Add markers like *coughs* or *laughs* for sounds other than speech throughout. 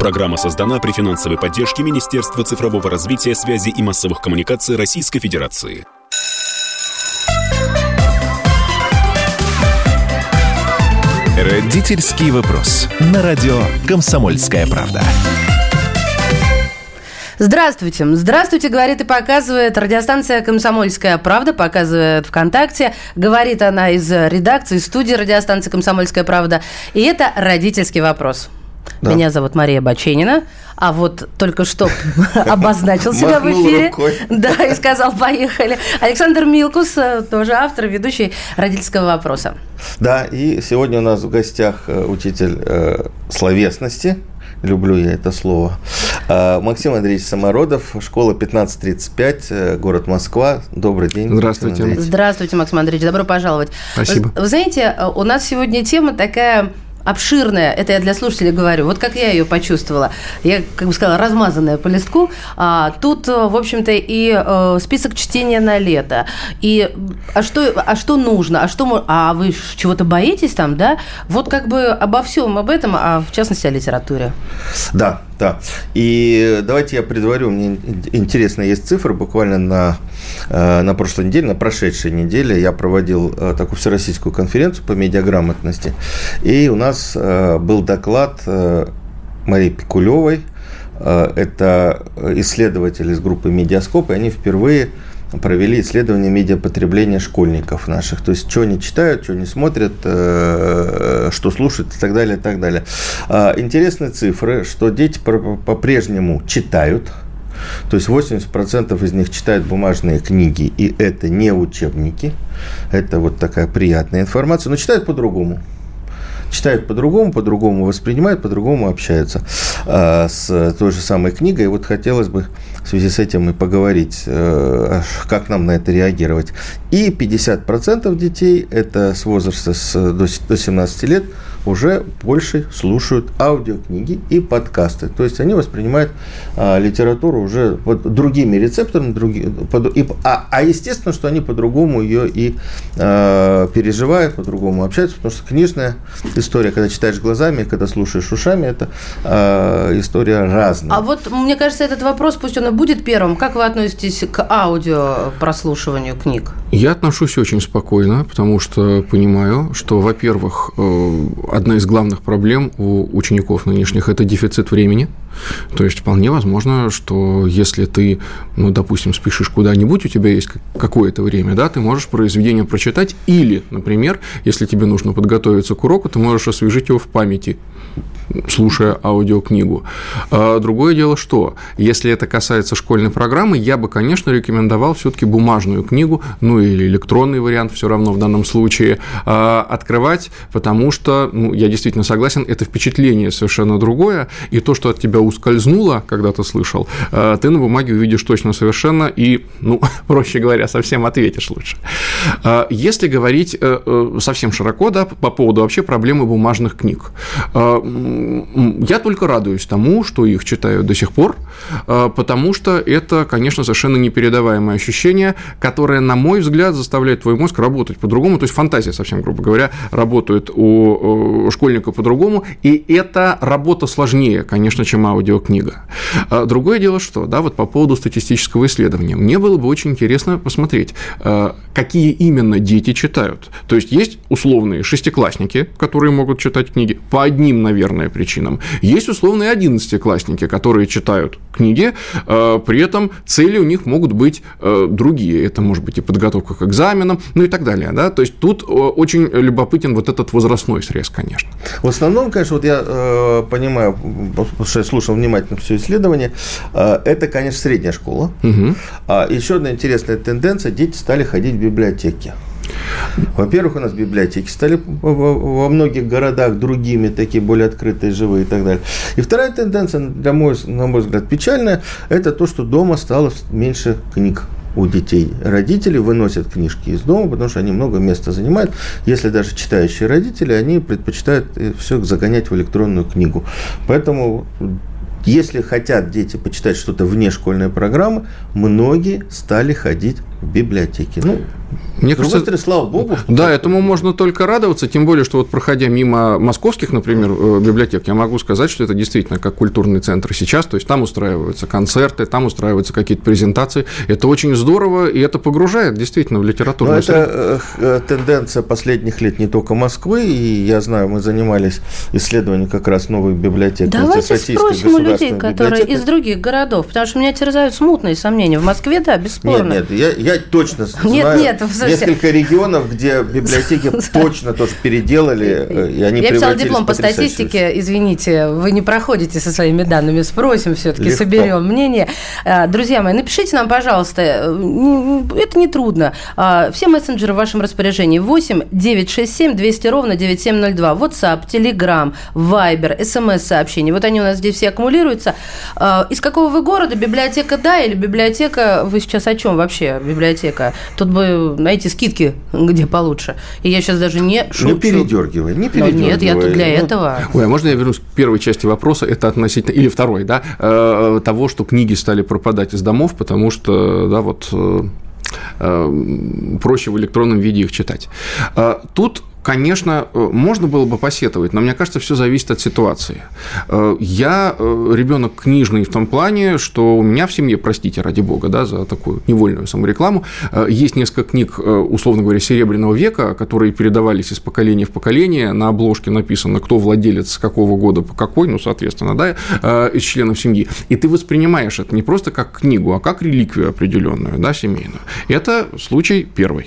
Программа создана при финансовой поддержке Министерства цифрового развития, связи и массовых коммуникаций Российской Федерации. Родительский вопрос. На радио «Комсомольская правда». Здравствуйте. Здравствуйте, говорит и показывает радиостанция «Комсомольская правда», показывает ВКонтакте. Говорит она из редакции, студии радиостанции «Комсомольская правда». И это родительский вопрос. Да. Меня зовут Мария Баченина, а вот только что *laughs* обозначил себя в эфире. *laughs* Да, и сказал, поехали. Александр Милкус, э, тоже автор, ведущий родительского вопроса. Да, и сегодня у нас в гостях э, учитель э, словесности, люблю я это слово, э, Максим Андреевич Самородов, школа 1535, город Москва. Добрый день. Здравствуйте. Здравствуйте, Максим Андреевич, добро пожаловать. Спасибо. Вы, вы знаете, у нас сегодня тема такая обширная, это я для слушателей говорю, вот как я ее почувствовала, я, как бы сказала, размазанная по листку, а, тут, э, в общем-то, и а, список чтения на лето, и а что, а что нужно, а что, а вы чего-то боитесь там, да? Вот как бы обо всем об этом, а в частности о литературе. Да, да. И давайте я предварю, мне интересно, есть цифры, буквально на, э, на прошлой неделе, на прошедшей неделе я проводил э, такую всероссийскую конференцию по медиаграмотности, и у нас э, был доклад Марии Пикулевой, это исследователь из группы «Медиаскоп», и они впервые провели исследование медиапотребления школьников наших. То есть, что они читают, что они смотрят, э, что слушают и так далее, и так далее. А, интересные цифры, что дети по-прежнему читают, то есть 80% из них читают бумажные книги, и это не учебники. Это вот такая приятная информация, но читают по-другому читают по-другому, по-другому воспринимают, по-другому общаются э, с той же самой книгой. И вот хотелось бы в связи с этим и поговорить, э, как нам на это реагировать. И 50% детей, это с возраста с, до, до 17 лет, уже больше слушают аудиокниги и подкасты. То есть они воспринимают а, литературу уже вот другими рецепторами, други, под, и, а, а естественно, что они по-другому ее и а, переживают, по-другому общаются, потому что книжная история, когда читаешь глазами, когда слушаешь ушами, это а, история разная. А вот мне кажется, этот вопрос, пусть он и будет первым, как вы относитесь к аудио прослушиванию книг? Я отношусь очень спокойно, потому что понимаю, что, во-первых, э, одна из главных проблем у учеников нынешних – это дефицит времени. То есть вполне возможно, что если ты, ну, допустим, спешишь куда-нибудь, у тебя есть какое-то время, да, ты можешь произведение прочитать, или, например, если тебе нужно подготовиться к уроку, ты можешь освежить его в памяти, слушая аудиокнигу. А другое дело, что если это касается школьной программы, я бы, конечно, рекомендовал все-таки бумажную книгу, ну или электронный вариант все равно в данном случае, а, открывать, потому что, ну, я действительно согласен, это впечатление совершенно другое, и то, что от тебя ускользнуло, когда ты слышал, а, ты на бумаге увидишь точно совершенно и, ну, *laughs* проще говоря, совсем ответишь лучше. Если говорить э, э, совсем широко, да, по поводу вообще проблемы бумажных книг, я только радуюсь тому, что их читаю до сих пор, потому что это, конечно, совершенно непередаваемое ощущение, которое, на мой взгляд, заставляет твой мозг работать по-другому, то есть фантазия совсем, грубо говоря, работает у школьника по-другому, и это работа сложнее, конечно, чем аудиокнига. А, другое дело, что, да, вот по поводу статистического исследования, мне было бы очень интересно посмотреть, а, какие именно дети читают. То есть есть условные шестиклассники, которые могут читать книги по одним, наверное, причинам. Есть условные одиннадцатиклассники, которые читают книги, э, при этом цели у них могут быть другие. Это может быть и подготовка к экзаменам, ну и так далее. Да? То есть тут очень любопытен вот этот возрастной срез, конечно. В основном, конечно, вот я э, понимаю, я слушал внимательно все исследование, э, это, конечно, средняя школа. Угу. А еще одна интересная тенденция, дети стали ходить в библиотеки. Во-первых, у нас библиотеки стали во многих городах другими, такие более открытые, живые и так далее. И вторая тенденция, для мой, на мой взгляд, печальная, это то, что дома стало меньше книг у детей. Родители выносят книжки из дома, потому что они много места занимают. Если даже читающие родители, они предпочитают э, все загонять в электронную книгу. Поэтому если хотят дети почитать что-то вне школьной программы, многие стали ходить библиотеки. Ну, мне кажется, стороны, слава богу. Да, этому можно только радоваться, тем более, что вот проходя мимо московских, например, э, библиотек, я могу сказать, что это действительно как культурный центр сейчас, то есть там устраиваются концерты, там устраиваются какие-то презентации. Это очень здорово, и это погружает действительно в литературную Но это э, тенденция последних лет не только Москвы, и я знаю, мы занимались исследованием как раз новых библиотек. Давайте спросим у людей, которые из других городов, потому что меня терзают смутные сомнения. В Москве, да, бесспорно. Нет, нет, я, я точно нет, знаю нет, несколько регионов, где библиотеки *laughs* точно тоже переделали, и они Я писала диплом по статистике, извините, вы не проходите со своими данными, спросим все-таки, соберем мнение. Э, друзья мои, напишите нам, пожалуйста, э, это не трудно. Все мессенджеры в вашем распоряжении 8 967 200 ровно 9702. WhatsApp, Telegram, Viber, смс-сообщения. Вот они у нас здесь все аккумулируются. Из какого вы города? Библиотека да или библиотека? Вы сейчас о чем вообще библиотека? Тут бы найти скидки, где получше. И я сейчас даже не шучу. Не передергивай, не передергивай. Ну, нет, я тут для ну, этого. Ой, а можно я вернусь к первой части вопроса? Это относительно, или второй, да, э, того, что книги стали пропадать из домов, потому что, да, вот э, э, проще в электронном виде их читать. Тут Конечно, э, можно было бы посетовать, но мне кажется, все зависит от ситуации. Э, я э, ребенок книжный в том плане, что у меня в семье, простите, ради бога, да, за такую невольную саморекламу, есть несколько книг, условно говоря, Серебряного века, которые передавались из поколения в поколение. На обложке написано, кто владелец, с какого года по какой, ну, соответственно, да, из членов семьи. И ты воспринимаешь это не просто как книгу, а как реликвию определенную, да, семейную. Это случай первый.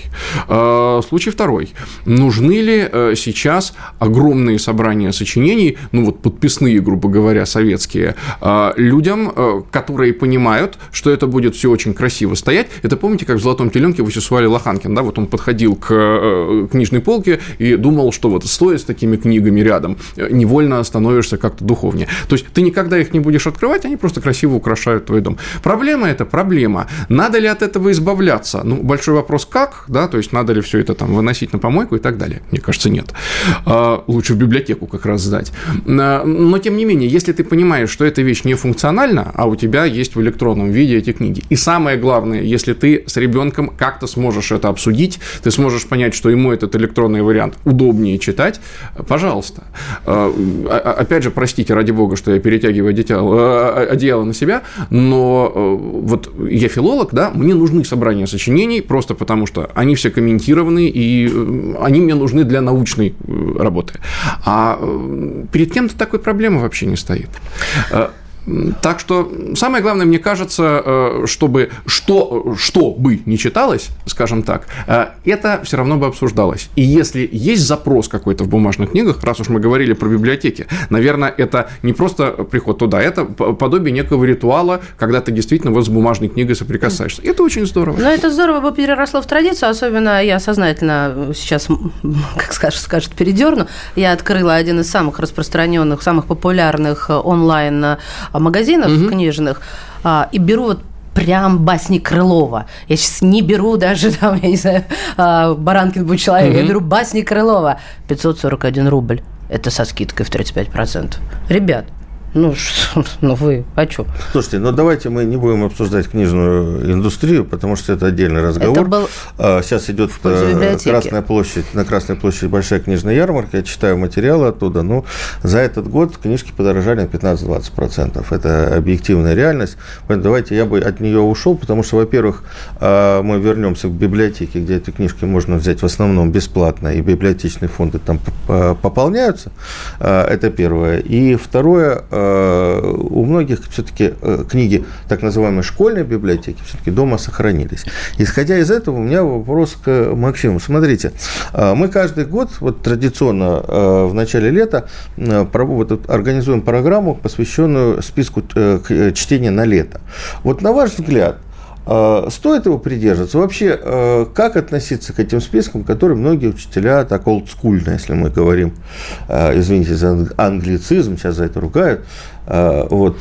Случай второй. Нужны ли э, сейчас огромные собрания сочинений, ну вот подписные, грубо говоря, советские, э, людям, э, которые понимают, что это будет все очень красиво стоять. Это помните, как в «Золотом теленке» Васисуали Лоханкин, да, вот он подходил к книжной полке и думал, что вот стоя с такими книгами рядом, невольно становишься как-то духовнее. То есть ты никогда их не будешь открывать, они просто красиво украшают твой дом. Проблема это проблема. Надо ли от этого избавляться? Ну, большой вопрос, как, да, то есть надо ли все это там выносить на помойку и так далее. Мне кажется, нет. А, лучше в библиотеку как раз сдать. А, но, тем не менее, если ты понимаешь, что эта вещь не функциональна, а у тебя есть в электронном виде эти книги, и самое главное, если ты с ребенком как-то сможешь это обсудить, ты сможешь понять, что ему этот электронный вариант удобнее читать, пожалуйста. А, опять же, простите, ради бога, что я перетягиваю одеяло, одеяло на себя, но вот я филолог, да, мне нужны собрания сочинений, просто потому что они все комментированы, и они мне нужны для научной э, работы. А э, перед кем-то такой проблемы вообще не стоит. Э, так что самое главное, мне кажется, э, чтобы что, что бы не читалось, скажем так, э, это все равно бы обсуждалось. И если есть запрос какой-то в бумажных книгах, раз уж мы говорили про библиотеки, наверное, это не просто приход туда, это подобие некого ритуала, когда ты действительно вот с бумажной книгой соприкасаешься. Это очень здорово. Но это здорово бы переросло в традицию, особенно я сознательно сейчас, как скажет, скажет передерну, я открыла один из самых распространенных, самых популярных онлайн магазинов угу. книжных а, и беру вот прям басни Крылова. Я сейчас не беру даже *laughs* там, я не знаю, а, Баранкин будет человек, угу. я беру басни Крылова. 541 рубль. Это со скидкой в 35%. Ребят, ну, что, ну вы, а что? Слушайте, ну давайте мы не будем обсуждать книжную индустрию, потому что это отдельный разговор. Это был а, Сейчас идет э, Красная площадь, на Красной площади большая книжная ярмарка, я читаю материалы оттуда, ну, за этот год книжки подорожали на 15-20%. Это объективная реальность. Поэтому давайте я бы от нее ушел, потому что, во-первых, а, мы вернемся к библиотеке, где эти книжки можно взять в основном бесплатно, и библиотечные фонды там пополняются. А, это первое. И второе, у многих все-таки э, книги так называемой школьной библиотеки все-таки дома сохранились. Исходя из этого, у меня вопрос к Максиму. Смотрите, э, мы каждый год, вот традиционно в начале лета, организуем программу, посвященную списку чтения на лето. Вот на ваш взгляд, Стоит его придерживаться? Вообще, как относиться к этим спискам, которые многие учителя так олдскульно, если мы говорим, извините за англицизм, сейчас за это ругают, вот,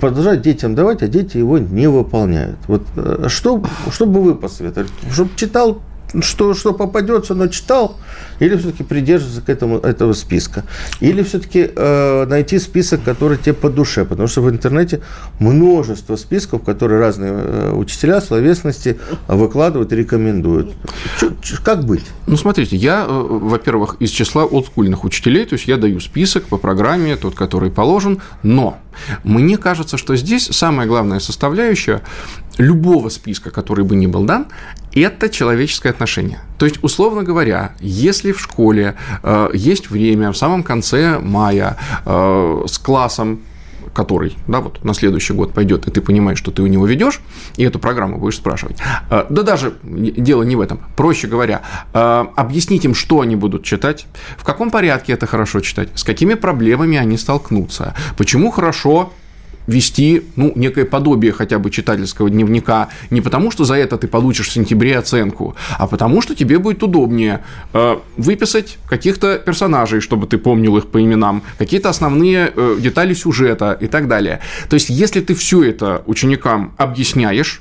продолжать детям давать, а дети его не выполняют. Вот что, что бы вы посоветовали? Чтобы читал что, что попадется, но читал, или все-таки придерживаться к этому, этого списка. Или все-таки э, найти список, который тебе по душе, потому что в интернете множество списков, которые разные э, учителя словесности выкладывают и рекомендуют. Ч, ч, как быть? Ну, смотрите, я, э, во-первых, из числа олдскульных учителей, то есть я даю список по программе, тот, который положен, но мне кажется, что здесь самая главная составляющая любого списка, который бы ни был дан, это человеческое отношение. То есть, условно говоря, если в школе э, есть время в самом конце мая э, с классом который, да, вот на следующий год пойдет, и ты понимаешь, что ты у него ведешь, и эту программу будешь спрашивать. Э, да даже дело не в этом. Проще говоря, э, объяснить им, что они будут читать, в каком порядке это хорошо читать, с какими проблемами они столкнутся, почему хорошо вести ну, некое подобие хотя бы читательского дневника не потому, что за это ты получишь в сентябре оценку, а потому, что тебе будет удобнее э, выписать каких-то персонажей, чтобы ты помнил их по именам, какие-то основные э, детали сюжета и так далее. То есть, если ты все это ученикам объясняешь,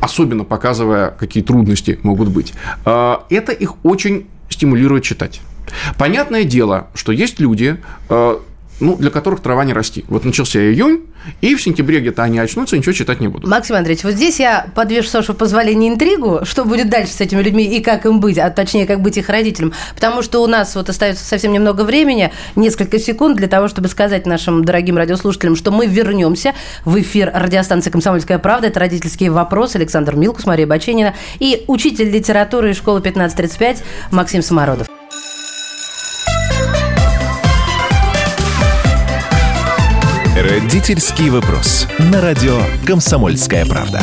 особенно показывая, какие трудности могут быть, э, это их очень стимулирует читать. Понятное дело, что есть люди, э, ну, для которых трава не расти. Вот начался июнь, и в сентябре где-то они очнутся, ничего читать не будут. Максим Андреевич, вот здесь я подвешу, с вашего позволения, интригу, что будет дальше с этими людьми и как им быть, а точнее, как быть их родителям. Потому что у нас вот остается совсем немного времени, несколько секунд для того, чтобы сказать нашим дорогим радиослушателям, что мы вернемся в эфир радиостанции «Комсомольская правда». Это «Родительские вопросы». Александр Милкус, Мария Баченина и учитель литературы школы 1535 Максим Самородов. Родительский вопрос. На радио «Комсомольская правда».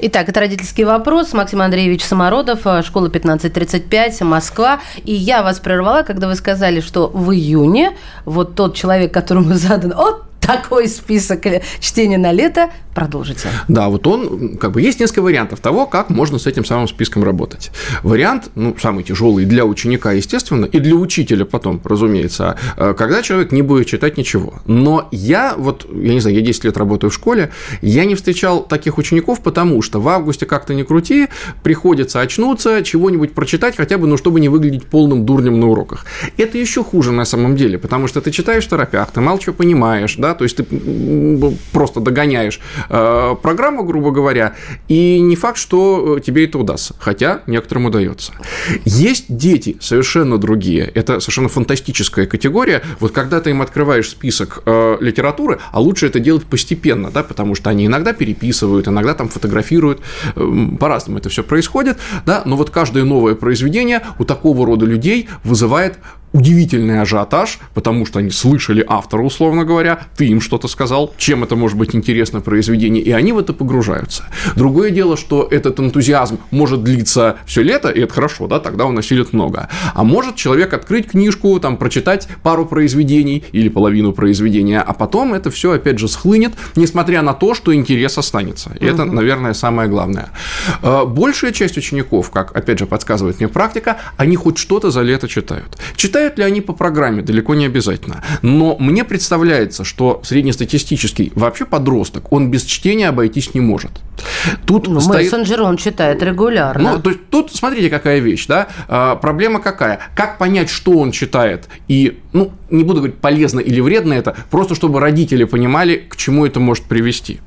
Итак, это родительский вопрос. Максим Андреевич Самородов, э, школа 1535, Москва. И я вас прервала, когда вы сказали, что в июне вот тот человек, которому задан вот такой список чтения на лето, продолжите. Да, вот он, как бы, есть несколько вариантов того, как можно с этим самым списком работать. Вариант, ну, самый тяжелый для ученика, естественно, и для учителя потом, разумеется, а, когда человек не будет читать ничего. Но я, вот, я не знаю, я 10 лет работаю в школе, я не встречал таких учеников, потому что в августе как-то не крути, приходится очнуться, чего-нибудь прочитать, хотя бы, ну, чтобы не выглядеть полным дурнем на уроках. Это еще хуже на самом деле, потому что ты читаешь в торопях, ты мало чего понимаешь, да, то есть ты просто догоняешь э, программу, грубо говоря, и не факт, что э, тебе это удастся, хотя некоторым удается. Есть дети совершенно другие, это совершенно фантастическая категория, вот когда ты им открываешь список э, литературы, а лучше это делать постепенно, да, потому что они иногда переписывают, иногда там фотографируют, по-разному это все происходит, да, но вот каждое новое произведение у такого рода людей вызывает удивительный ажиотаж, потому что они слышали автора, условно говоря, ты им что-то сказал, чем это может быть интересно произведение, и они в это погружаются. Другое дело, что этот энтузиазм может длиться все лето, и это хорошо, да, тогда он осилит много. А может человек открыть книжку, там, прочитать пару произведений или половину произведения, а потом это все опять же схлынет, несмотря на то, что интерес останется. И это, наверное, самое главное. Э, большая часть учеников, как, опять же, подсказывает мне практика, они хоть что-то за лето читают. Читают Читают ли они по программе? Далеко не обязательно. Но мне представляется, что среднестатистический вообще подросток, он без чтения обойтись не может. Тут ну, стоит... мессенджер он читает регулярно. Ну, то есть тут смотрите, какая вещь, да? А, проблема какая? Как понять, что он читает? И, ну, не буду говорить, полезно или вредно это, просто чтобы родители понимали, к чему это может привести.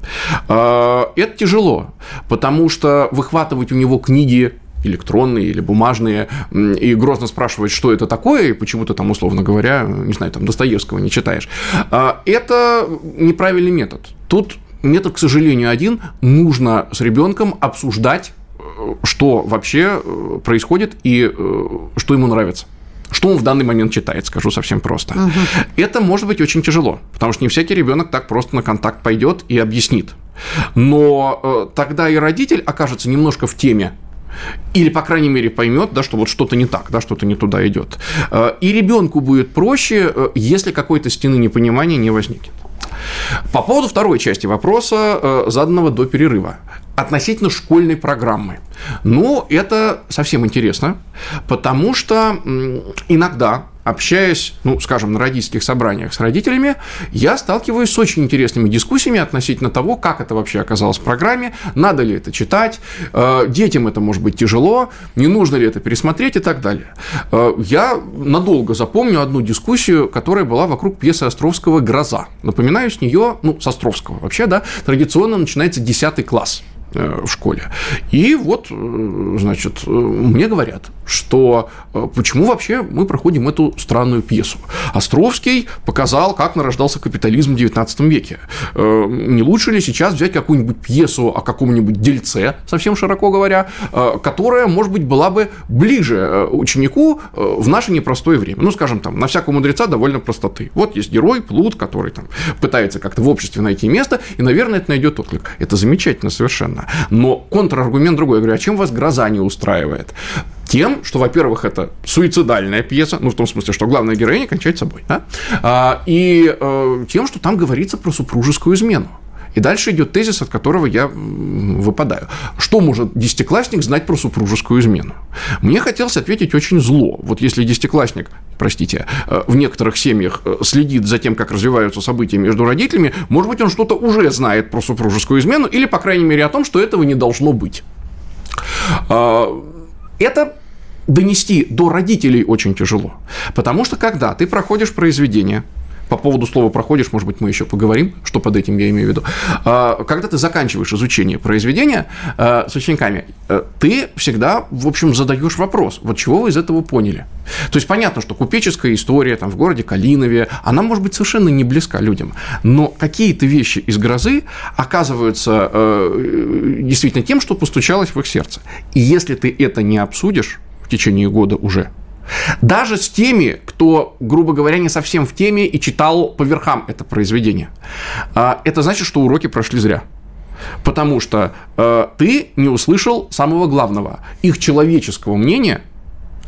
А, это тяжело, потому что выхватывать у него книги электронные или бумажные, и грозно спрашивать, что это такое, и почему ты там, условно говоря, не знаю, там Достоевского не читаешь. А, это неправильный метод. Тут метод, к сожалению, один. Нужно с ребенком обсуждать, э, что вообще э, происходит и э, что ему нравится что он в данный момент читает, скажу совсем просто. Угу. Это может быть очень тяжело, потому что не всякий ребенок так просто на контакт пойдет и объяснит. Но тогда и родитель окажется немножко в теме или, по крайней мере, поймет, да, что вот что-то не так, да, что-то не туда идет. Э, и ребенку будет проще, э, если какой-то стены непонимания не возникнет. По поводу второй части вопроса, э, заданного до перерыва, относительно школьной программы. Ну, это совсем интересно, потому что иногда общаясь, ну, скажем, на родительских собраниях с родителями, я сталкиваюсь с очень интересными дискуссиями относительно того, как это вообще оказалось в программе, надо ли это читать, э, детям это может быть тяжело, не нужно ли это пересмотреть и так далее. Э, я надолго запомню одну дискуссию, которая была вокруг пьесы Островского «Гроза». Напоминаю, с нее, ну, с Островского вообще, да, традиционно начинается 10 класс в школе. И вот, значит, мне говорят, что э, почему вообще мы проходим эту странную пьесу. Островский показал, как нарождался капитализм в XIX веке. Э, не лучше ли сейчас взять какую-нибудь пьесу о каком-нибудь дельце, совсем широко говоря, э, которая, может быть, была бы ближе ученику в наше непростое время. Ну, скажем, там, на всякого мудреца довольно простоты. Вот есть герой, плут, который там пытается как-то в обществе найти место, и, наверное, это найдет отклик. Это замечательно совершенно. Но контраргумент другой. Я говорю, а чем вас гроза не устраивает? Тем, что, во-первых, это суицидальная пьеса, ну, в том смысле, что главная героиня кончает собой, да? а, и э, тем, что там говорится про супружескую измену. И дальше идет тезис, от которого я выпадаю. Что может десятиклассник знать про супружескую измену? Мне хотелось ответить очень зло. Вот если десятиклассник, простите, э, в некоторых семьях э, следит за тем, как развиваются события между родителями, может быть, он что-то уже знает про супружескую измену или, по крайней мере, о том, что этого не должно быть. А, это донести до родителей очень тяжело. Потому что когда ты проходишь произведение, по поводу слова проходишь, может быть, мы еще поговорим, что под этим я имею в виду. А, когда ты заканчиваешь изучение произведения а, с учениками, э, ты всегда, в общем, задаешь вопрос, вот чего вы из этого поняли? То есть понятно, что купеческая история там, в городе Калинове, она может быть совершенно не близка людям, но какие-то вещи из грозы оказываются э, действительно тем, что постучалось в их сердце. И если ты это не обсудишь в течение года уже, даже с теми, кто, грубо говоря, не совсем в теме и читал по верхам это произведение. А, это значит, что уроки прошли зря. Потому что э, ты не услышал самого главного, их человеческого мнения –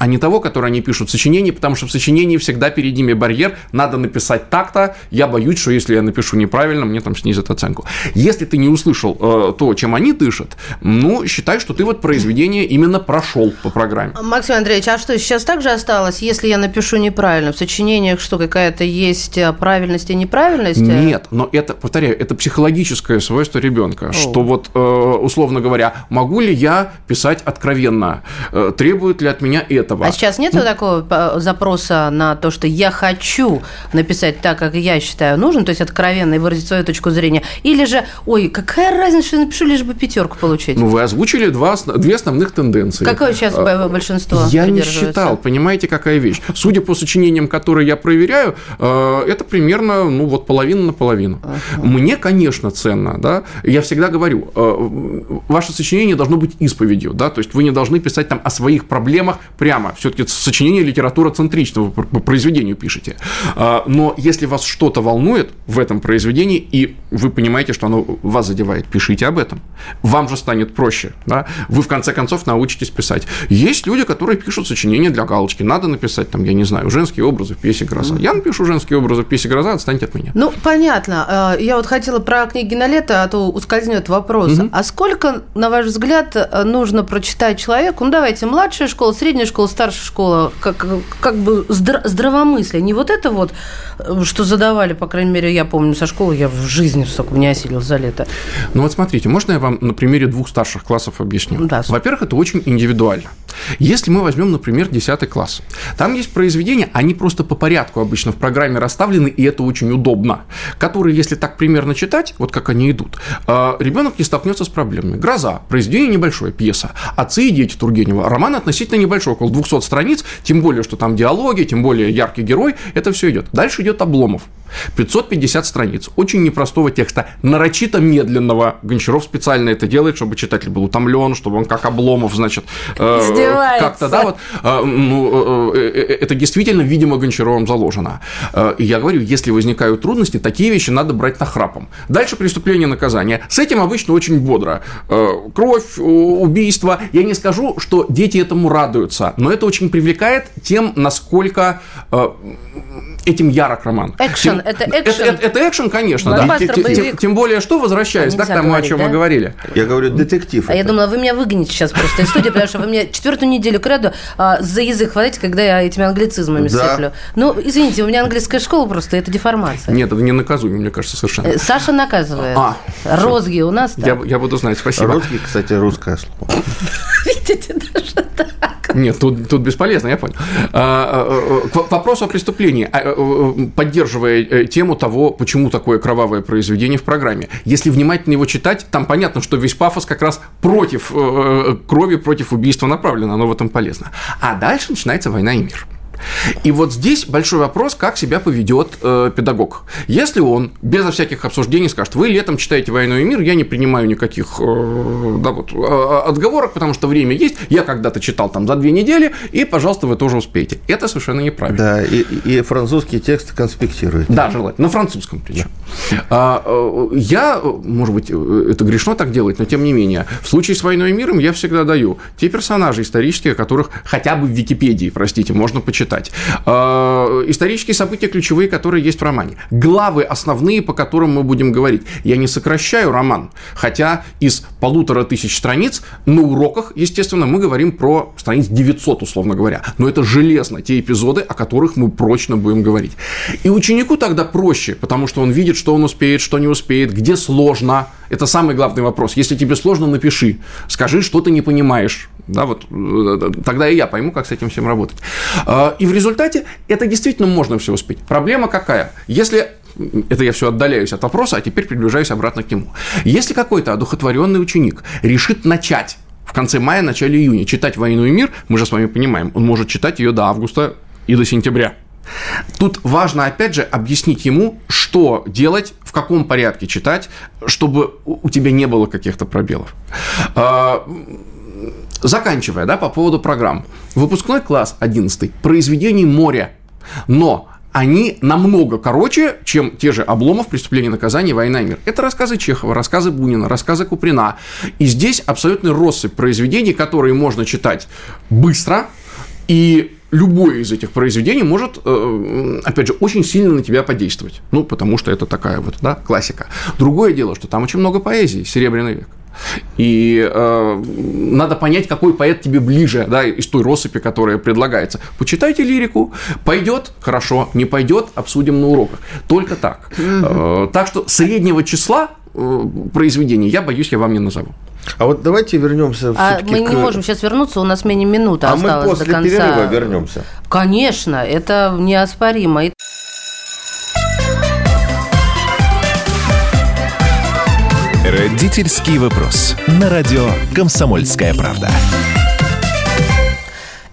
а не того, который они пишут в сочинении, потому что в сочинении всегда перед ними барьер, надо написать так-то, я боюсь, что если я напишу неправильно, мне там снизят оценку. Если ты не услышал э, то, чем они дышат, ну, считай, что ты вот произведение именно прошел по программе. Максим Андреевич, а что, сейчас так же осталось, если я напишу неправильно? В сочинениях что, какая-то есть э, правильность и неправильность? Нет, но это, повторяю, это психологическое свойство ребенка, что вот, э, условно говоря, могу ли я писать откровенно, э, требует ли от меня это, этого. А сейчас нет ну, такого э, запроса на то, что я хочу написать так, как я считаю нужным, то есть откровенно и выразить свою точку зрения, или же, ой, какая разница, что я напишу, лишь бы пятерку получить? Ну, вы озвучили два, две основных тенденции. Какое сейчас а, большинство Я не считал, понимаете, какая вещь. Судя по сочинениям, которые я проверяю, э, это примерно, ну, вот половина на половину. Ага. Мне, конечно, ценно, да, я всегда говорю, э, ваше сочинение должно быть исповедью, да, то есть вы не должны писать там о своих проблемах прямо прямо. Все-таки сочинение литература центричного по произведению пишете. А, но если вас что-то волнует в этом произведении, и вы понимаете, что оно вас задевает, пишите об этом. Вам же станет проще. Да? Вы, в конце концов, научитесь писать. Есть люди, которые пишут сочинения для галочки. Надо написать, там, я не знаю, женские образы в пьесе «Гроза». Я напишу женские образы в пьесе «Гроза», отстаньте от меня. Ну, понятно. А, я вот хотела про книги на лето, а то ускользнет вопрос. Угу. А сколько, на ваш взгляд, нужно прочитать человеку? Ну, давайте, младшая школа, средняя школа, школа, старшая школа, как, как бы здра- здравомыслие, не вот это вот, э, что задавали, по крайней мере, я помню со школы, я в жизни столько не осилил за лето. Ну вот смотрите, можно я вам на примере двух старших классов объясню? Да. Во-первых, это очень индивидуально. Если мы возьмем, например, 10 класс, там есть произведения, они просто по порядку обычно в программе расставлены, и это очень удобно, которые, если так примерно читать, вот как они идут, э, ребенок не столкнется с проблемами. «Гроза» – произведение небольшое, пьеса. «Отцы и дети» Тургенева – роман относительно небольшой, около 200 страниц, тем более, что там диалоги, тем более яркий герой, это все идет. Дальше идет Обломов. 550 страниц очень непростого текста, нарочито медленного. Гончаров специально это делает, чтобы читатель был утомлен, чтобы он как Обломов, значит, э, как-то, да, вот, э, ну, э, э, э, это действительно, видимо, Гончаровым заложено. Э, я говорю, если возникают трудности, такие вещи надо брать на храпом. Дальше преступление наказания. С этим обычно очень бодро. Э, кровь, убийство. Я не скажу, что дети этому радуются, но это очень привлекает тем, насколько э, этим ярок роман. Экшен, это экшен. Это, это, экшен, конечно, да. Тем, тем, более, что возвращаясь, да, к тому, говорить, о чем да? мы говорили. Я говорю, детектив. А это. я думала, вы меня выгоните сейчас просто из студии, потому что вы мне четвертую неделю креду а, за язык хватаете, когда я этими англицизмами да. сыплю. Ну, извините, у меня английская школа просто, это деформация. Нет, это не наказуемо, мне кажется, совершенно. Э, Саша наказывает. А, Розги у нас я, я буду знать, спасибо. Розги, кстати, русское слово. *laughs* Видите, даже так. Нет, тут, тут бесполезно, я понял. А, а, а, к вопросу о преступлении, поддерживая э, тему того, почему такое кровавое произведение в программе. Если внимательно его читать, там понятно, что весь пафос как раз против э, э, крови, против убийства направлен, оно в этом полезно. А дальше начинается война и мир. И вот здесь большой вопрос, как себя поведет э, педагог. Если он безо всяких обсуждений скажет, вы летом читаете «Войну и мир», я не принимаю никаких э, да, вот, э, отговорок, потому что время есть, я когда-то читал там за две недели, и, пожалуйста, вы тоже успеете. Это совершенно неправильно. Да, и, и французские тексты конспектируют. Да, желательно, на французском причем. Да. А, э, я, может быть, э, это грешно так делать, но тем не менее, в случае с «Войной и миром» я всегда даю те персонажи исторические, которых хотя бы в Википедии, простите, можно почитать читать. Э, исторические события ключевые, которые есть в романе. Главы основные, по которым мы будем говорить. Я не сокращаю роман, хотя из полутора тысяч страниц на уроках, естественно, мы говорим про страниц 900, условно говоря. Но это железно, те эпизоды, о которых мы прочно будем говорить. И ученику тогда проще, потому что он видит, что он успеет, что не успеет, где сложно. Это самый главный вопрос. Если тебе сложно, напиши. Скажи, что ты не понимаешь. Да, вот э, тогда и я пойму, как с этим всем работать. А, и в результате это действительно можно все успеть. Проблема какая? Если это я все отдаляюсь от вопроса, а теперь приближаюсь обратно к нему. Если какой-то одухотворенный ученик решит начать в конце мая, начале июня читать «Войну и мир», мы же с вами понимаем, он может читать ее до августа и до сентября. Тут важно, опять же, объяснить ему, что делать, в каком порядке читать, чтобы у тебя не было каких-то пробелов. Заканчивая, да, по поводу программ. Выпускной класс 11 произведений моря, но они намного короче, чем те же «Обломов», «Преступление наказание», «Война и мир». Это рассказы Чехова, рассказы Бунина, рассказы Куприна. И здесь абсолютно россыпь произведений, которые можно читать быстро, и любое из этих произведений может, э, опять же, очень сильно на тебя подействовать. Ну, потому что это такая вот, да, классика. Другое дело, что там очень много поэзии, Серебряный век. И э, надо понять, какой поэт тебе ближе, да, из той россыпи, которая предлагается. Почитайте лирику, пойдет, хорошо, не пойдет, обсудим на уроках. Только так. Э, так что среднего числа э, произведений я боюсь, я вам не назову. А вот давайте вернемся. А мы не можем сейчас вернуться, у нас менее минуты а осталось мы после до конца. перерыва вернемся. Конечно, это неоспоримо. Родительский вопрос. На радио «Комсомольская правда».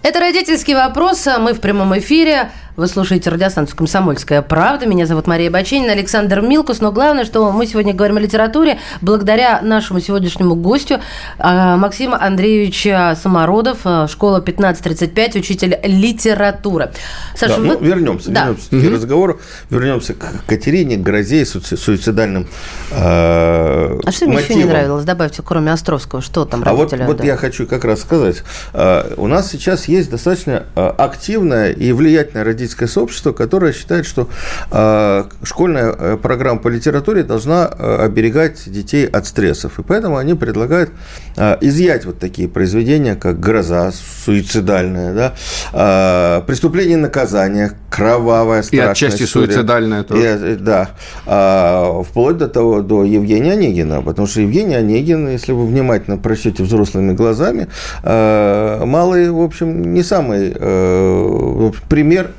Это родительский вопрос. Мы в прямом эфире. Вы слушаете радиостанцию «Комсомольская правда». Меня зовут Мария Баченина, Александр Милкус. Но главное, что мы сегодня говорим о литературе благодаря нашему сегодняшнему гостю а, Максима Андреевича Самородов, а, школа 1535, учитель литературы. Саша, да, вы... ну, вернемся, да. вернемся к угу. разговору. Вернемся к Катерине, к грозе, суицидальным э, А что мне еще не нравилось? Добавьте, кроме Островского, что там А вот, да. вот я хочу как раз сказать. У нас сейчас есть достаточно активная и влиятельная родительская родительское сообщество, которое считает, что э, школьная э, программа по литературе должна э, оберегать детей от стрессов. И поэтому они предлагают изъять вот такие произведения, как «Гроза», суицидальная, да, «Преступление и наказание», кровавая, страшная И отчасти история. суицидальная тоже. И, да. Вплоть до того, до Евгения Онегина, потому что Евгений Онегин, если вы внимательно прочтете взрослыми глазами, малый, в общем, не самый пример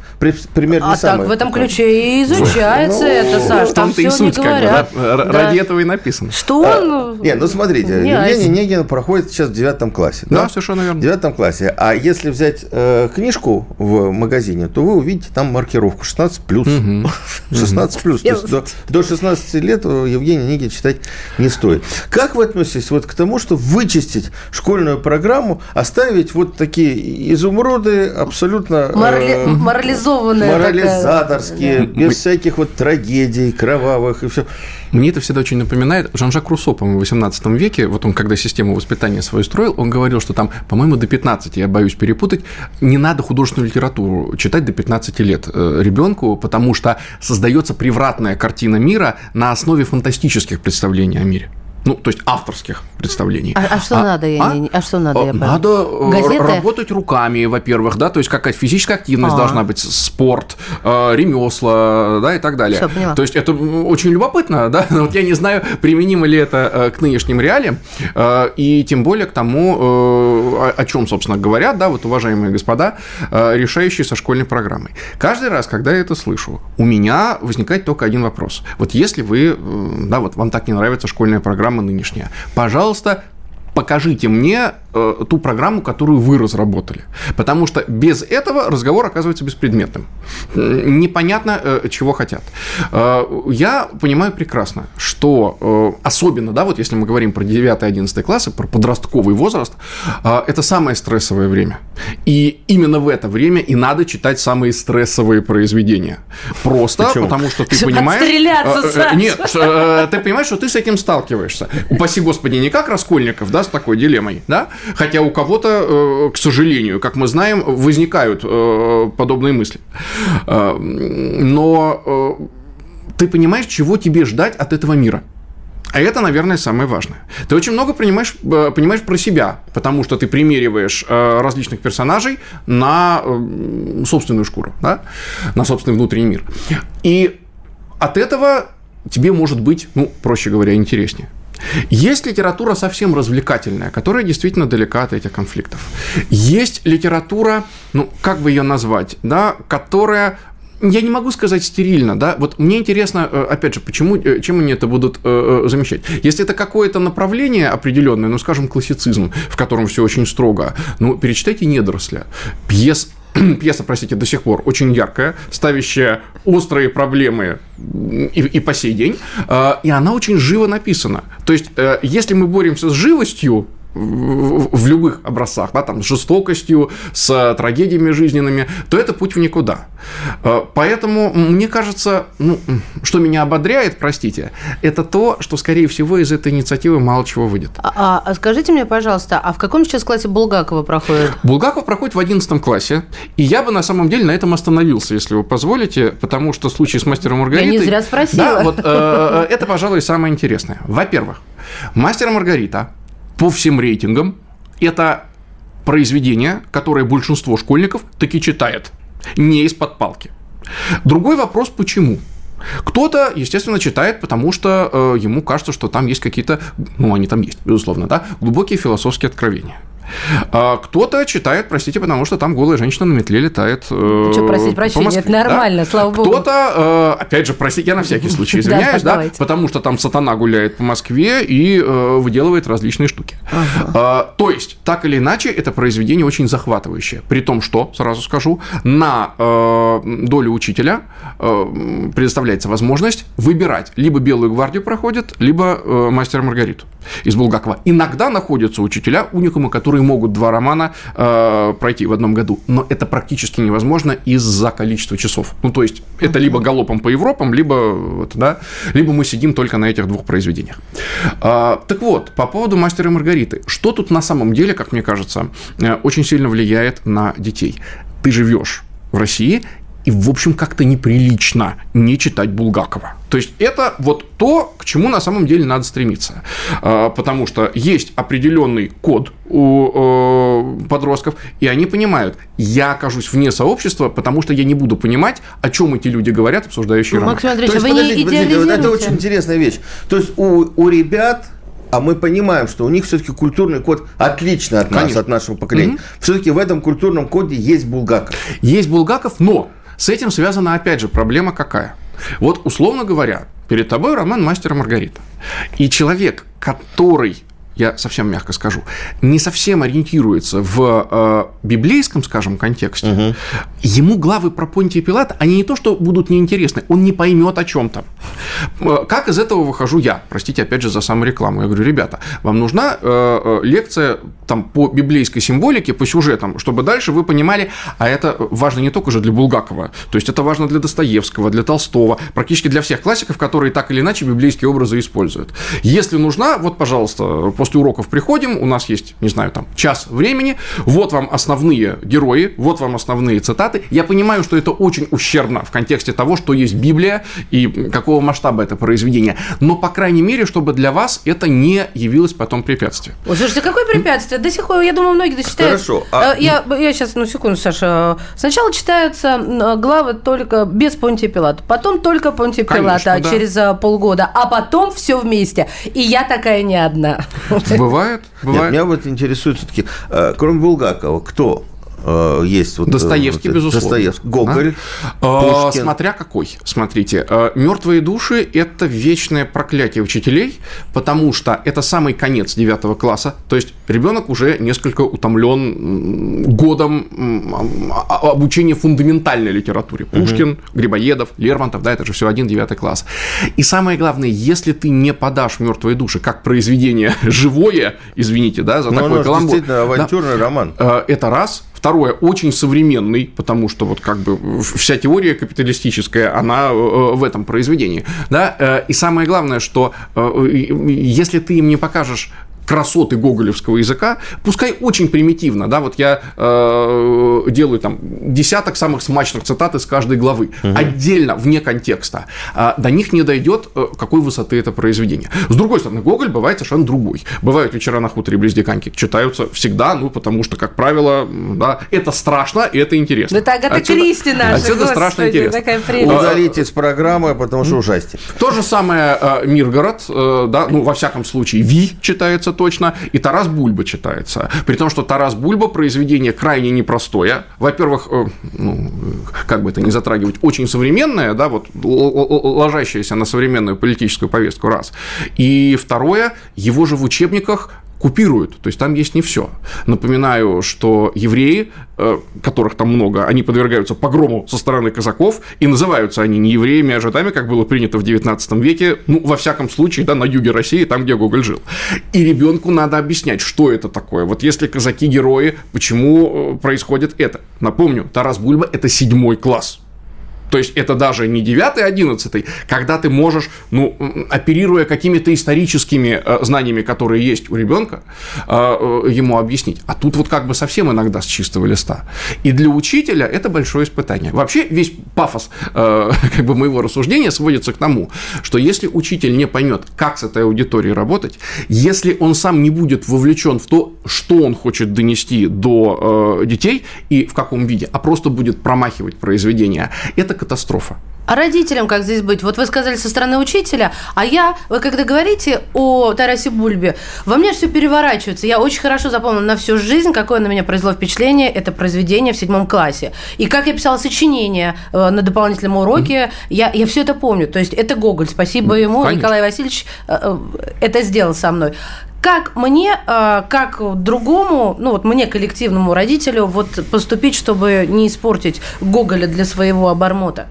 пример не а самый. так в этом ключе и изучается ну, это, Саш, там все не говорят. Как бы, да? Ради этого и написано. Что он... А, не, ну смотрите, не, Евгений Негин проходит сейчас в девятом классе. Да, да, совершенно верно. В девятом классе. А если взять э, книжку в магазине, то вы увидите там маркировку 16+. Угу. 16+. Угу. То есть до, до 16 лет Евгений Негин читать не стоит. Как вы относитесь вот к тому, что вычистить школьную программу, оставить вот такие изумруды абсолютно... Морали... Э, образованная Морализаторские, такая. без всяких вот трагедий кровавых и все. Мне это всегда очень напоминает Жан-Жак Руссо, по-моему, в 18 веке, вот он, когда систему воспитания свою строил, он говорил, что там, по-моему, до 15, я боюсь перепутать, не надо художественную литературу читать до 15 лет э, ребенку, потому что создается превратная картина мира на основе фантастических представлений о мире ну, то есть авторских представлений. А, а что а, надо? Я а? Не, а что надо? Я надо э, Газеты? работать руками, во-первых, да, то есть какая-то физическая активность а. должна быть, спорт, э, ремесла, да, и так далее. Все, поняла. То есть это очень любопытно, да, но *laughs* вот я не знаю, применимо ли это э, к нынешним реалиям, э, и тем более к тому, э, о, о чем, собственно, говорят, да, вот уважаемые господа, э, решающие со школьной программой. Каждый раз, когда я это слышу, у меня возникает только один вопрос. Вот если вы, э, да, вот вам так не нравится школьная программа, программа нынешняя. Пожалуйста, покажите мне э, ту программу, которую вы разработали. Потому что без этого разговор оказывается беспредметным. Непонятно, э, чего хотят. Э, я понимаю прекрасно, что э, особенно, да, вот если мы говорим про 9-11 классы, про подростковый возраст, э, это самое стрессовое время. И именно в это время и надо читать самые стрессовые произведения. Просто Почему? потому что ты Чтобы понимаешь... Э, э, нет, э, ты понимаешь, что ты с этим сталкиваешься. Упаси господи, не как Раскольников, да, с такой дилеммой, да? Хотя у кого-то, э, к сожалению, как мы знаем, возникают э, подобные мысли. Э, но ты понимаешь, чего тебе ждать от этого мира. А это, наверное, самое важное. Ты очень много понимаешь, понимаешь про себя, потому что ты примериваешь различных персонажей на собственную шкуру, да? на собственный внутренний мир. И от этого тебе может быть, ну, проще говоря, интереснее. Есть литература совсем развлекательная, которая действительно далека от этих конфликтов. Есть литература, ну, как бы ее назвать, да, которая я не могу сказать стерильно, да, вот мне интересно, э, опять же, почему, э, чем они это будут э, замещать. Если это какое-то направление определенное, ну, скажем, классицизм, в котором все очень строго, ну, перечитайте «Недоросля», пьес *clears throat* пьеса, простите, до сих пор очень яркая, ставящая острые проблемы и, и по сей день, и она очень живо написана. То есть, если мы боремся с живостью, в любых образцах, да, там, с жестокостью, с трагедиями жизненными, то это путь в никуда. Э, поэтому мне кажется, ну, что меня ободряет, простите, это то, что, скорее всего, из этой инициативы мало чего выйдет. А, а, а скажите мне, пожалуйста, а в каком сейчас классе Булгакова проходит? Булгаков проходит в 11 классе, и я бы на самом деле на этом остановился, если вы позволите, потому что случай с мастером Маргаритой... Я не зря спросила. Да, вот э, э это, пожалуй, самое интересное. Во-первых, мастер Маргарита по всем рейтингам это произведение, которое большинство школьников таки читает, не из-под палки. Другой вопрос, почему? Кто-то, естественно, читает, потому что э, ему кажется, что там есть какие-то, ну, они там есть, безусловно, да, глубокие философские откровения. А кто-то читает, простите, потому что там голая женщина на метле летает. Э, что просить прощения, Москве, это нормально, да? слава богу. Кто-то, э, опять же, простите, я на всякий *laughs* случай извиняюсь, да, потому что там сатана гуляет по Москве и э, выделывает различные штуки. А, то есть, так или иначе, это произведение очень захватывающее. При том, что, сразу скажу, на долю учителя предоставляется возможность выбирать. Либо Белую гвардию проходит, либо Мастера Маргариту из Булгакова. Иногда находятся учителя, уникумы, которые которые могут два романа э, пройти в одном году. Но это практически невозможно из-за количества часов. Ну, то есть, это либо галопом по Европам, либо, вот, да, либо мы сидим только на этих двух произведениях. А, так вот, по поводу «Мастера и Маргариты». Что тут на самом деле, как мне кажется, э, очень сильно влияет на детей? Ты живешь в России, и, в общем, как-то неприлично не читать Булгакова. То есть это вот то, к чему на самом деле надо стремиться. А, потому что есть определенный код у э, подростков, и они понимают, я окажусь вне сообщества, потому что я не буду понимать, о чем эти люди говорят, обсуждающие ну, Максим Андреевич, вы не идеализируете? Вот это очень интересная вещь. То есть у, у ребят а мы понимаем, что у них все-таки культурный код отличный от Конечно. нас, от нашего поколения. Угу. Все-таки в этом культурном коде есть Булгаков. Есть Булгаков, но с этим связана, опять же, проблема какая? Вот, условно говоря, перед тобой роман «Мастер и Маргарита». И человек, который я совсем мягко скажу, не совсем ориентируется в э, библейском, скажем, контексте, угу. ему главы про Понтия Пилата, они не то, что будут неинтересны, он не поймет о чем там. Э, как из этого выхожу я? Простите, опять же, за саморекламу. Я говорю, ребята, вам нужна э, э, лекция там, по библейской символике, по сюжетам, чтобы дальше вы понимали, а это важно не только же для Булгакова, то есть это важно для Достоевского, для Толстого, практически для всех классиков, которые так или иначе библейские образы используют. Если нужна, вот, пожалуйста, после уроков приходим, у нас есть, не знаю, там, час времени, вот вам основные герои, вот вам основные цитаты. Я понимаю, что это очень ущербно в контексте того, что есть Библия и какого масштаба это произведение, но, по крайней мере, чтобы для вас это не явилось потом препятствием. Ой, слушайте, какое препятствие? До сих пор, я думаю, многие дочитают. Хорошо. А... Э, я, я сейчас, ну, секунду, Саша. Сначала читаются главы только без Понтия Пилата, потом только Понтия Пилата Конечно, да. через э, полгода, а потом все вместе. И я такая не одна. Бывает, *laughs* бывает. Нет, меня вот интересует все-таки, э, кроме Булгакова, кто есть вот Достоевский, вот, безусловно. Достоевский, Гоголь, а? Пушкин. Смотря какой. Смотрите, э, мертвые души – это вечное проклятие учителей, потому что это самый конец девятого класса, то есть ребенок уже несколько утомлен годом а, обучения фундаментальной литературе. Пушкин, угу. Грибоедов, Лермонтов, да, это же все один девятый класс. И самое главное, если ты не подашь мертвые души как произведение *laughs* живое, извините, да, за Но ну, такой каламбур. Действительно, авантюрный да, роман. Э, это раз. Второе, очень современный, потому что вот как бы вся теория капиталистическая, она э, в этом произведении. Да? Э, и самое главное, что э, если ты им не покажешь красоты гоголевского языка, пускай очень примитивно, да, вот я э, делаю там десяток самых смачных цитат из каждой главы, угу. отдельно, вне контекста, э, до них не дойдет, э, какой высоты это произведение. С другой стороны, Гоголь бывает совершенно другой. Бывают вечера на хуторе близ Диканьки, читаются всегда, ну, потому что, как правило, да, это страшно и это интересно. Это Агата отсюда, Кристи наша, Отсюда господи, страшно интересно. Такая Удалите из программы, потому что ужастик. То же самое э, Миргород, э, да, ну, во всяком случае, Ви читается точно, и Тарас Бульба читается. При том, что Тарас Бульба произведение крайне непростое. Во-первых, э, ну, как бы это не затрагивать, очень современное, да, вот ложащееся на современную политическую повестку, раз. И второе, его же в учебниках купируют, то есть там есть не все. Напоминаю, что евреи, э, которых там много, они подвергаются погрому со стороны казаков, и называются они не евреями, а жидами, как было принято в 19 веке, ну, во всяком случае, да, на юге России, там, где Гоголь жил. И ребенку надо объяснять, что это такое. Вот если казаки герои, почему э, происходит это? Напомню, Тарас Бульба – это седьмой класс – то есть это даже не 9 11 когда ты можешь, ну, оперируя какими-то историческими э, знаниями, которые есть у ребенка, э, э, ему объяснить. А тут вот как бы совсем иногда с чистого листа. И для учителя это большое испытание. Вообще весь пафос *laughs* как бы моего рассуждения сводится к тому, что если учитель не поймет, как с этой аудиторией работать, если он сам не будет вовлечен в то, что он хочет донести до детей и в каком виде, а просто будет промахивать произведение, это катастрофа. А родителям как здесь быть? Вот вы сказали со стороны учителя, а я, вы когда говорите о Тарасе Бульбе, во мне все переворачивается. Я очень хорошо запомнила на всю жизнь, какое на меня произвело впечатление это произведение в седьмом классе. И как я писала сочинение э, на дополнительном уроке, mm-hmm. я, я все это помню. То есть это Гоголь, спасибо ему, Конечно. Николай Васильевич э, э, это сделал со мной. Как мне, как другому, ну вот мне, коллективному родителю, вот поступить, чтобы не испортить Гоголя для своего обормота?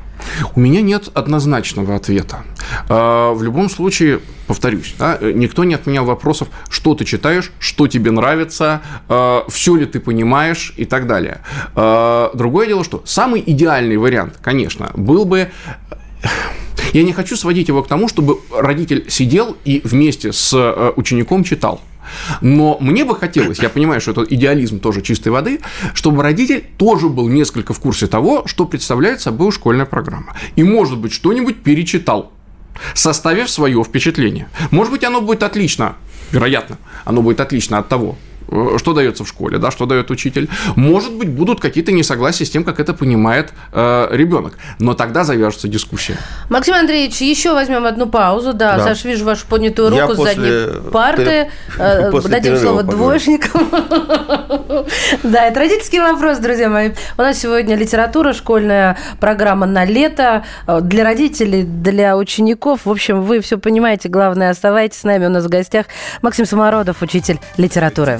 У меня нет однозначного ответа. А, в любом случае, повторюсь, да, никто не отменял вопросов, что ты читаешь, что тебе нравится, а, все ли ты понимаешь и так далее. А, другое дело, что самый идеальный вариант, конечно, был бы я не хочу сводить его к тому, чтобы родитель сидел и вместе с э, учеником читал. Но мне бы хотелось, я понимаю, что это идеализм тоже чистой воды, чтобы родитель тоже был несколько в курсе того, что представляет собой школьная программа. И, может быть, что-нибудь перечитал, составив свое впечатление. Может быть, оно будет отлично, вероятно, оно будет отлично от того, что дается в школе, да, что дает учитель. Может быть, будут какие-то несогласия с тем, как это понимает э, ребенок. Но тогда завяжется дискуссия. Максим Андреевич, еще возьмем одну паузу. Да, да. Саша, вижу вашу поднятую руку Я с задней парты. Э, дадим слово двоечникам. *laughs* Да, это родительский вопрос, друзья мои. У нас сегодня литература, школьная программа на лето. Э, для родителей, для учеников. В общем, вы все понимаете. Главное, оставайтесь с нами. У нас в гостях Максим Самородов, учитель литературы.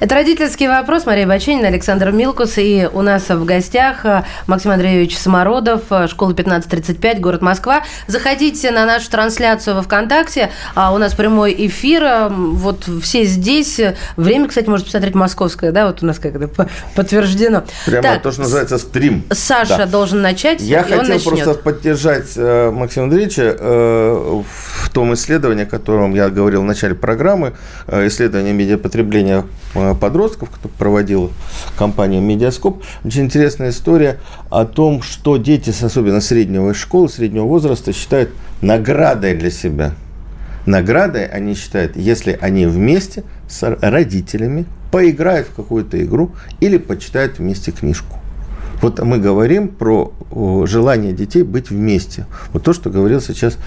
Это родительский вопрос. Мария Баченина, Александр Милкус. И у нас в гостях э, Максим Андреевич Самородов, э, школа 1535, город Москва. Заходите на нашу трансляцию во ВКонтакте. А у нас прямой эфир. Э, вот все здесь. Время, кстати, может посмотреть московское, да? Вот у нас как-то подтверждено. Прямо так, то, что называется стрим. Саша да. должен начать, Я хотел просто поддержать Максима Андреевича в том исследовании, о котором я говорил в начале программы, исследование медиапотребления подростков, которую проводила компания «Медиаскоп». Очень интересная история о том, что дети, особенно среднего школы, среднего возраста, считают наградой для себя. Наградой они считают, если они вместе с родителями поиграют в какую-то игру или почитают вместе книжку. Вот мы говорим про желание детей быть вместе. Вот то, что говорил сейчас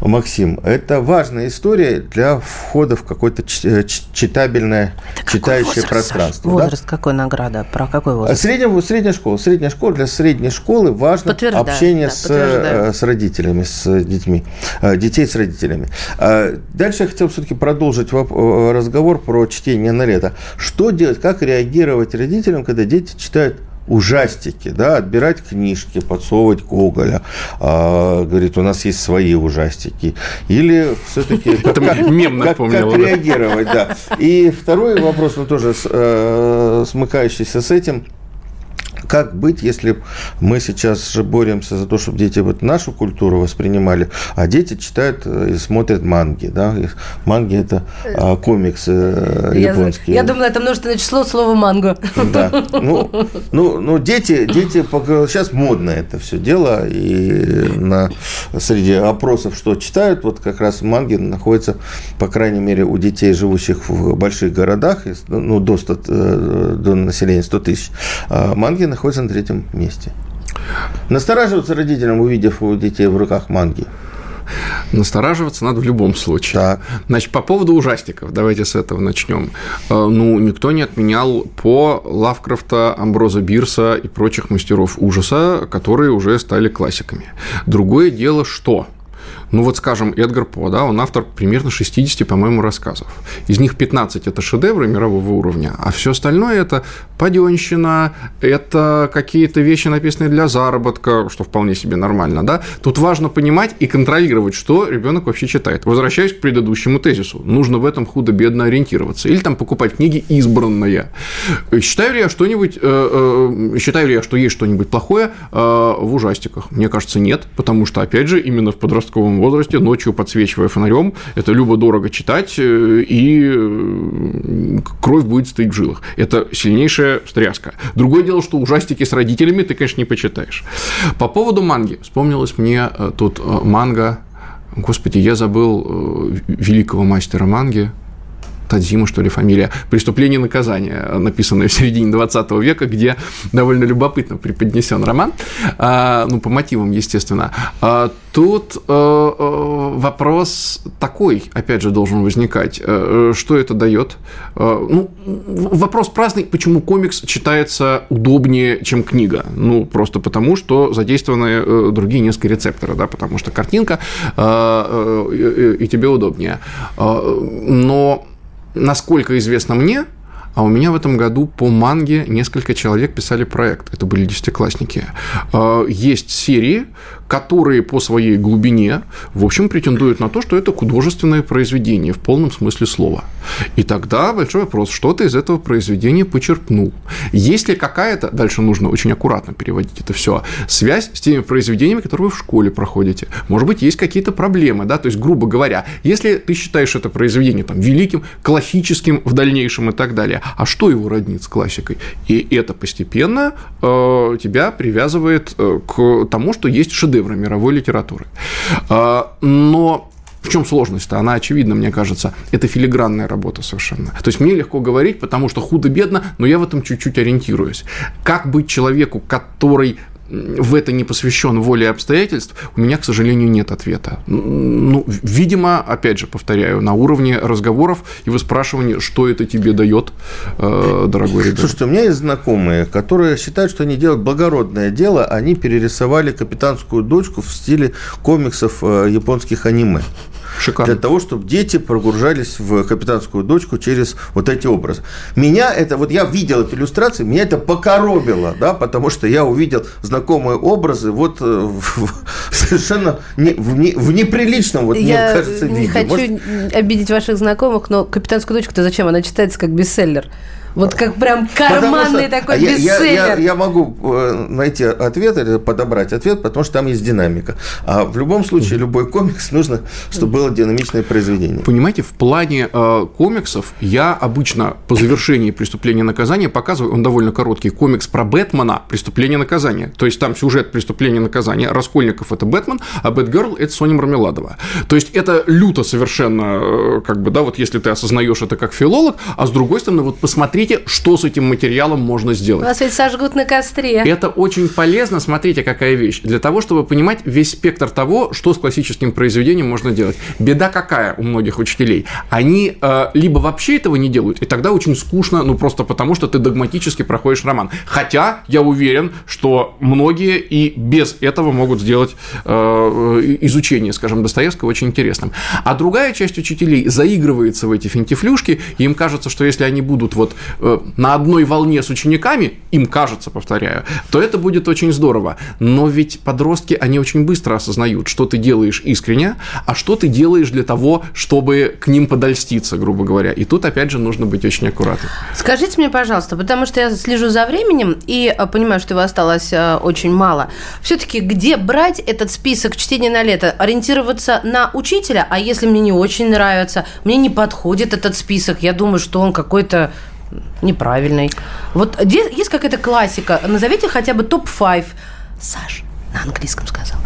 Максим. Это важная история для входа в какое-то э, читабельное, Это читающее возраст, пространство. Возраст да? какой награда? Про какой возраст? Средняя, средняя школа. Средняя школа. Для средней школы важно общение да, с, э, с родителями, с детьми. Э, детей с родителями. Дальше я хотел все-таки продолжить разговор про чтение на лето. Что делать, как реагировать родителям, когда дети читают ужастики, да, отбирать книжки, подсовывать Гоголя. А, говорит, у нас есть свои ужастики. Или все-таки *laughs* как, как, как, как реагировать, да. И второй вопрос, ну тоже э, смыкающийся с этим – как быть, если мы сейчас же боремся за то, чтобы дети вот нашу культуру воспринимали, а дети читают э, и смотрят манги, да? Манги – это а, комиксы э, японские. Я, я думала, это множественное число слова манго. Да. Ну, ну, ну дети, дети, сейчас модно это все дело, и на, среди опросов, что читают, вот как раз манги находятся, по крайней мере, у детей, живущих в больших городах, ну, до, 100, э, до населения 100 тысяч, а манги находится на третьем месте. Настораживаться родителям, увидев у детей в руках манги. Настораживаться надо в любом случае. Так. Значит, по поводу ужастиков, давайте с этого начнем. Э, ну, никто не отменял по Лавкрафта, Амброза Бирса и прочих мастеров ужаса, которые уже стали классиками. Другое дело, что ну вот, скажем, Эдгар По, да, он автор примерно 60, по-моему, рассказов. Из них 15 – это шедевры мирового уровня, а все остальное – это паденщина, это какие-то вещи, написанные для заработка, что вполне себе нормально, да. Тут важно понимать и контролировать, что ребенок вообще читает. Возвращаюсь к предыдущему тезису. Нужно в этом худо-бедно ориентироваться. Или там покупать книги избранные. Считаю ли я что-нибудь, э, э, считаю ли я, что есть что-нибудь плохое э, в ужастиках? Мне кажется, нет, потому что, опять же, именно в подростковом возрасте, ночью подсвечивая фонарем, это любо-дорого читать, э, и э, кровь будет стоять в жилах. Это сильнейшая встряска. Другое дело, что ужастики с родителями ты, конечно, не почитаешь. По поводу манги. Вспомнилась мне э, тут манга Господи, я забыл великого мастера манги, Тадзима, что ли, фамилия, «Преступление и наказание», написанное в середине 20 века, где довольно любопытно преподнесен роман, а, ну, по мотивам, естественно. А, тут э, э, вопрос такой, опять же, должен возникать. Э, что это дает? Ну, вопрос праздный, почему комикс читается удобнее, чем книга. Ну, просто потому, что задействованы другие несколько рецепторы, да, потому что картинка, и тебе удобнее. Но насколько известно мне, а у меня в этом году по манге несколько человек писали проект. Это были десятиклассники. А, есть серии, которые по своей глубине, в общем, претендуют на то, что это художественное произведение в полном смысле слова. И тогда большой вопрос, что ты из этого произведения почерпнул? Есть ли какая-то, дальше нужно очень аккуратно переводить это все, связь с теми произведениями, которые вы в школе проходите? Может быть, есть какие-то проблемы, да, то есть, грубо говоря, если ты считаешь это произведение там великим, классическим в дальнейшем и так далее, а что его роднит с классикой? И это постепенно э, тебя привязывает э, к тому, что есть шедевры мировой литературы. Э, но в чем сложность-то? Она очевидна, мне кажется. Это филигранная работа совершенно. То есть мне легко говорить, потому что худо-бедно, но я в этом чуть-чуть ориентируюсь. Как быть человеку, который в это не посвящен воле обстоятельств, у меня, к сожалению, нет ответа. Ну, видимо, опять же, повторяю, на уровне разговоров и выспрашивания, что это тебе дает, э, дорогой ребенок. Слушайте, у меня есть знакомые, которые считают, что они делают благородное дело, они перерисовали капитанскую дочку в стиле комиксов э, японских аниме. Шикарно. Для того, чтобы дети прогружались в капитанскую дочку через вот эти образы. Меня это, вот я видел эту иллюстрацию, меня это покоробило, да, потому что я увидел знакомые образы вот э, в, совершенно не, в, не, в неприличном, вот, я мне кажется, не виде. хочу Может... обидеть ваших знакомых, но «Капитанскую дочку»-то зачем? Она читается как бестселлер. Вот как прям карманный что, такой я, бестселлер. Я, я, я могу э, найти ответ или подобрать ответ, потому что там есть динамика. А в любом случае, любой комикс нужно, чтобы было динамичное произведение. Понимаете, в плане э, комиксов я обычно по завершении преступления и наказания показываю, он довольно короткий, комикс про Бэтмена «Преступление и наказание». То есть там сюжет преступления и наказания. Раскольников – это Бэтмен, а Бэтгерл – это Соня Мармеладова. То есть это люто совершенно, э, как бы, да, вот если ты осознаешь это как филолог, а с другой стороны, вот посмотри смотрите, что с этим материалом можно сделать. Вас ведь сожгут на костре. Это очень полезно, смотрите, какая вещь. Для того, чтобы понимать весь спектр того, что с классическим произведением можно делать. Беда какая у многих учителей? Они э, либо вообще этого не делают, и тогда очень скучно, ну просто потому, что ты догматически проходишь роман. Хотя я уверен, что многие и без этого могут сделать э, изучение, скажем, Достоевского очень интересным. А другая часть учителей заигрывается в эти финтифлюшки, и им кажется, что если они будут вот Э, на одной волне с учениками, им кажется, повторяю, то это будет очень здорово. Но ведь подростки, они очень быстро осознают, что ты делаешь искренне, а что ты делаешь для того, чтобы к ним подольститься, грубо говоря. И тут, опять же, нужно быть очень аккуратным. Скажите мне, пожалуйста, потому что я слежу за временем и э, понимаю, что его осталось э, очень мало. Все-таки где брать этот список чтения на лето? Ориентироваться на учителя, а если мне не очень нравится, мне не подходит этот список, я думаю, что он какой-то неправильный. Вот есть какая-то классика. Назовите хотя бы топ-5. Саш, на английском сказал.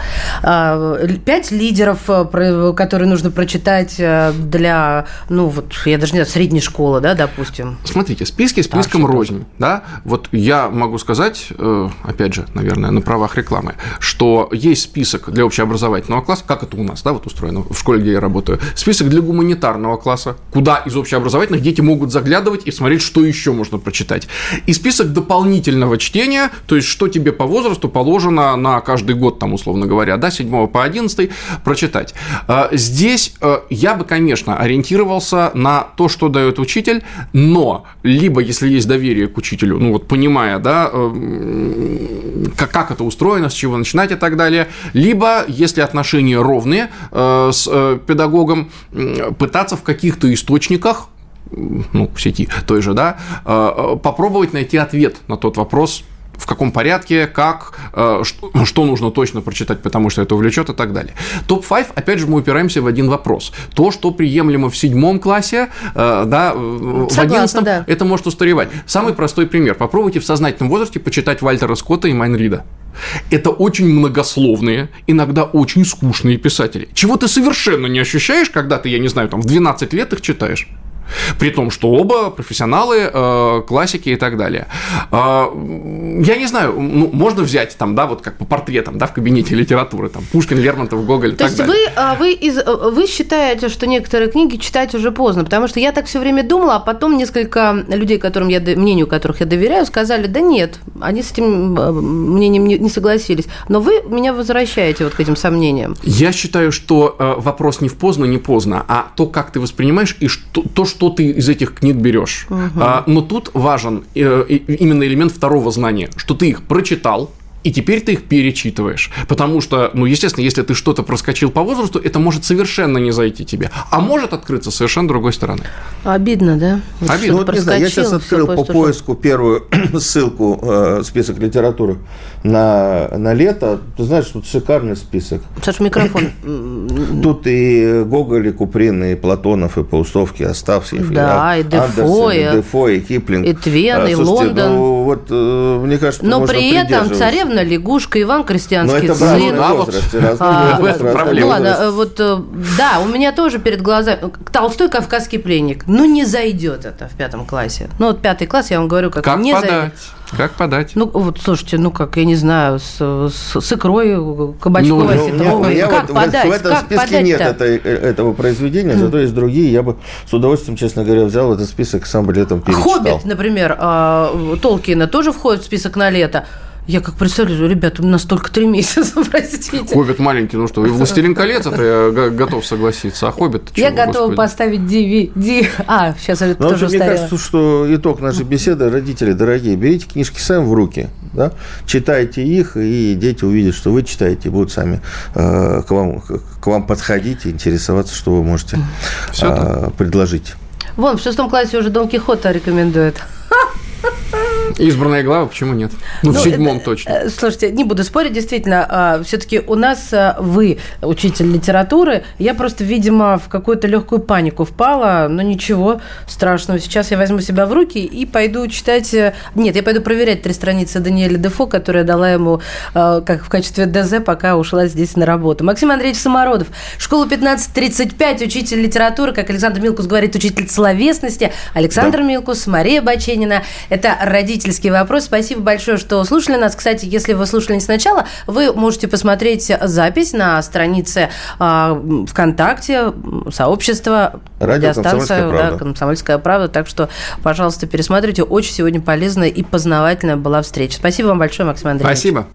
А, пять лидеров, э, которые нужно прочитать э, для, ну вот, я даже не знаю, средней школы, да, допустим. Смотрите, списки списком да, рознь, да. Вот я могу сказать, э, опять же, наверное, на правах рекламы, что есть список для общеобразовательного класса, как это у нас, да, вот устроено в школе, где я работаю, список для гуманитарного класса, куда из общеобразовательных дети могут заглядывать и смотреть, что еще можно прочитать. И список дополнительного чтения, то есть, что тебе по возрасту положено на каждый каждый год, там, условно говоря, да, 7 по 11 прочитать. А, здесь э, я бы, конечно, ориентировался на то, что дает учитель, но либо, если есть доверие к учителю, ну вот понимая, да, э, как, это устроено, с чего начинать и так далее, либо, если отношения ровные э, с педагогом, пытаться в каких-то источниках ну, в сети той же, да, попробовать найти ответ на тот вопрос, в каком порядке, как, э, что, нужно точно прочитать, потому что это увлечет и так далее. Топ-5, опять же, мы упираемся в один вопрос. То, что приемлемо в седьмом классе, э, да, Согласна, в одиннадцатом, да. это может устаревать. Самый простой пример. Попробуйте в сознательном возрасте почитать Вальтера Скотта и Майнрида. Это очень многословные, иногда очень скучные писатели. Чего ты совершенно не ощущаешь, когда ты, я не знаю, там в 12 лет их читаешь. При том, что оба профессионалы, э, классики и так далее. Э, я не знаю, ну, можно взять там, да, вот как по портретам, да, в кабинете литературы, там, Пушкин, Лермонтов, Гоголь и То так есть Вы, а, вы, из, э, вы считаете, что некоторые книги читать уже поздно, потому что я так все время думала, а потом несколько людей, которым я, мнению которых я доверяю, сказали, да нет, они с этим э, мнением не, не согласились. Но вы меня возвращаете вот к этим сомнениям. Я считаю, что вопрос не в поздно, не поздно, а то, как ты воспринимаешь и что, то, что что ты из этих книг берешь. Угу. А, но тут важен э, именно элемент второго знания, что ты их прочитал, и теперь ты их перечитываешь. Потому что, ну, естественно, если ты что-то проскочил по возрасту, это может совершенно не зайти тебе. А может открыться совершенно другой стороны. Обидно, да? Вот Обидно. Ну, вот, не знаю, я сейчас открыл по поиску первую *coughs* ссылку, э, список литературы на, на лето. Ты знаешь, тут шикарный список. Саш, микрофон. *coughs* Тут и Гоголь, и Куприн, и Платонов, и Паустовский, Оставьев, да, и, и Дефо, и, Дефо, и Киплинг. И Твен, а, и Лондон. Ну, вот, э, мне кажется, Но при этом царевна лягушка, Иван Крестьянский сын. А, вот, а, ну ладно, э, вот э, да, у меня тоже перед глазами Толстой кавказский пленник. Ну не зайдет это в пятом классе. Ну вот пятый класс, я вам говорю, как, как не подать? зайдет. Как подать? Ну, вот, слушайте, ну, как, я не знаю, с, с, с икрой кабачковой, ну, осетровой. Ну, как вот, подать? В этом как списке нет этой, этого произведения, зато есть другие. Я бы с удовольствием, честно говоря, взял этот список, сам бы летом перечитал. Хоббит, например, а, Толкина тоже входит в список на лето. Я как представляю, ребята, у нас только три месяца, *laughs* простите. Хоббит маленький, ну что, и «Властелин колец» это я готов согласиться, а «Хоббит» Я готова поставить DVD. А, сейчас это Но тоже Мне кажется, что итог нашей беседы, родители дорогие, берите книжки сами в руки, да? читайте их, и дети увидят, что вы читаете, и будут сами э, к, вам, к вам подходить и интересоваться, что вы можете э, предложить. Вон, в шестом классе уже Дон Кихота рекомендует. Избранная глава, почему нет? Ну, ну в седьмом это, точно. Э, слушайте, не буду спорить, действительно, а, все-таки у нас а, вы учитель литературы, я просто, видимо, в какую-то легкую панику впала, но ничего страшного. Сейчас я возьму себя в руки и пойду читать... Э, нет, я пойду проверять три страницы Даниэля Дефо, которая дала ему а, как в качестве ДЗ, пока ушла здесь на работу. Максим Андреевич Самородов, школа 1535, учитель литературы, как Александр Милкус говорит, учитель словесности, Александр да. Милкус, Мария Баченина. Это родители родительский вопрос. Спасибо большое, что слушали нас. Кстати, если вы слушали не сначала, вы можете посмотреть запись на странице э, ВКонтакте, сообщества, радиостанция да, «Комсомольская правда». Так что, пожалуйста, пересмотрите. Очень сегодня полезная и познавательная была встреча. Спасибо вам большое, Максим Андреевич. Спасибо.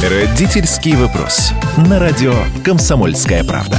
Родительский вопрос. На радио «Комсомольская правда».